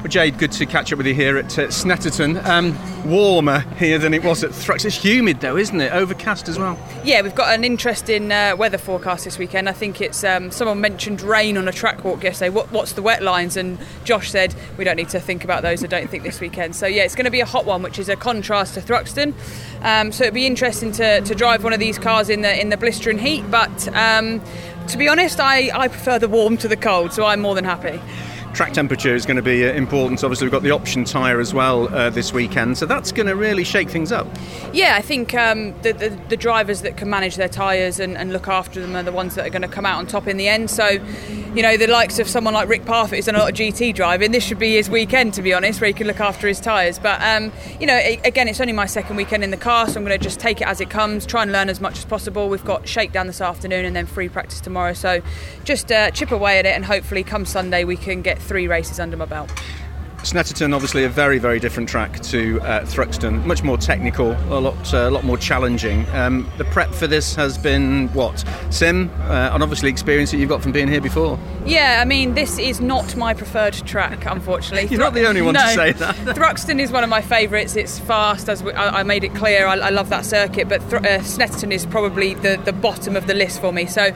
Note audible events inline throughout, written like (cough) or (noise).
Well, Jade, good to catch up with you here at uh, Snetterton. Um, warmer here than it was at Thruxton. It's humid though, isn't it? Overcast as well. Yeah, we've got an interesting uh, weather forecast this weekend. I think it's um, someone mentioned rain on a track walk yesterday. What, what's the wet lines? And Josh said we don't need to think about those. I don't think this weekend. So yeah, it's going to be a hot one, which is a contrast to Thruxton. Um, so it'd be interesting to, to drive one of these cars in the in the blistering heat. But um, to be honest, I, I prefer the warm to the cold, so I'm more than happy track temperature is going to be uh, important. Obviously, we've got the option tyre as well uh, this weekend, so that's going to really shake things up. Yeah, I think um, the, the, the, drivers that can manage their tyres and, and, look after them are the ones that are going to come out on top in the end. So, you know, the likes of someone like Rick Parfitt who's done a lot of GT driving, this should be his weekend, to be honest, where he can look after his tyres. But, um, you know, again, it's only my second weekend in the car, so I'm going to just take it as it comes, try and learn as much as possible. We've got shakedown this afternoon and then free practice tomorrow, so just uh, chip away at it and hopefully come Sunday we can get three races under my belt. Snetterton, obviously, a very, very different track to uh, Thruxton. Much more technical, a lot, uh, a lot more challenging. Um, the prep for this has been what sim, uh, and obviously experience that you've got from being here before. Yeah, I mean, this is not my preferred track, unfortunately. (laughs) You're not the only one no, to say that. (laughs) Thruxton is one of my favourites. It's fast, as we, I, I, made it clear. I, I love that circuit, but Thr- uh, Snetterton is probably the, the bottom of the list for me. So,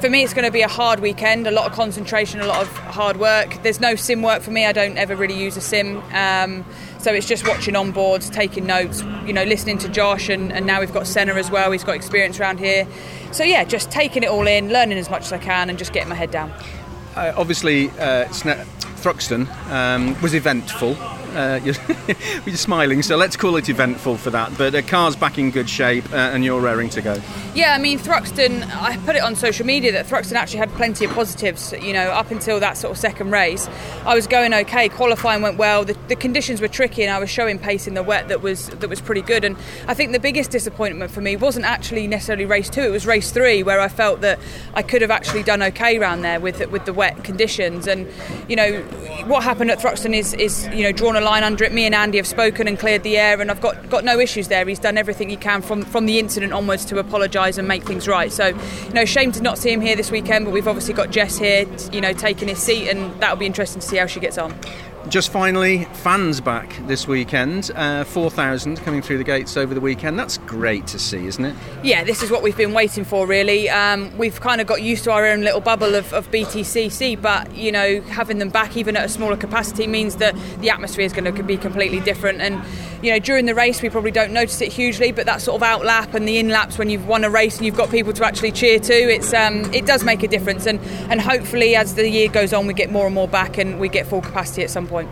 for me, it's going to be a hard weekend. A lot of concentration, a lot of hard work. There's no sim work for me. I don't ever really use a sim. Um, so it's just watching on boards, taking notes, you know, listening to Josh, and, and now we've got Senna as well. He's got experience around here. So yeah, just taking it all in, learning as much as I can, and just getting my head down. Uh, obviously, uh, Thruxton um, was eventful. Uh, you're, (laughs) you're, smiling, so let's call it eventful for that. But the car's back in good shape, uh, and you're raring to go. Yeah, I mean Thruxton. I put it on social media that Thruxton actually had plenty of positives. You know, up until that sort of second race, I was going okay. Qualifying went well. The, the conditions were tricky, and I was showing pace in the wet that was that was pretty good. And I think the biggest disappointment for me wasn't actually necessarily race two. It was race three, where I felt that I could have actually done okay around there with with the wet conditions. And you know, what happened at Thruxton is is you know drawn a line under it. Me and Andy have spoken and cleared the air, and I've got, got no issues there. He's done everything he can from, from the incident onwards to apologise and make things right. So, you know, shame to not see him here this weekend, but we've obviously got Jess here, you know, taking his seat, and that'll be interesting to see how she gets on. Just finally, fans back this weekend. Uh, 4,000 coming through the gates over the weekend. That's great to see, isn't it? Yeah, this is what we've been waiting for, really. Um, we've kind of got used to our own little bubble of, of, BTCC, but, you know, having them back even at a smaller capacity means that the atmosphere is going to be completely different. And, you know, during the race, we probably don't notice it hugely, but that sort of outlap and the inlaps when you've won a race and you've got people to actually cheer to, it's um, it does make a difference. And, and hopefully, as the year goes on, we get more and more back and we get full capacity at some point.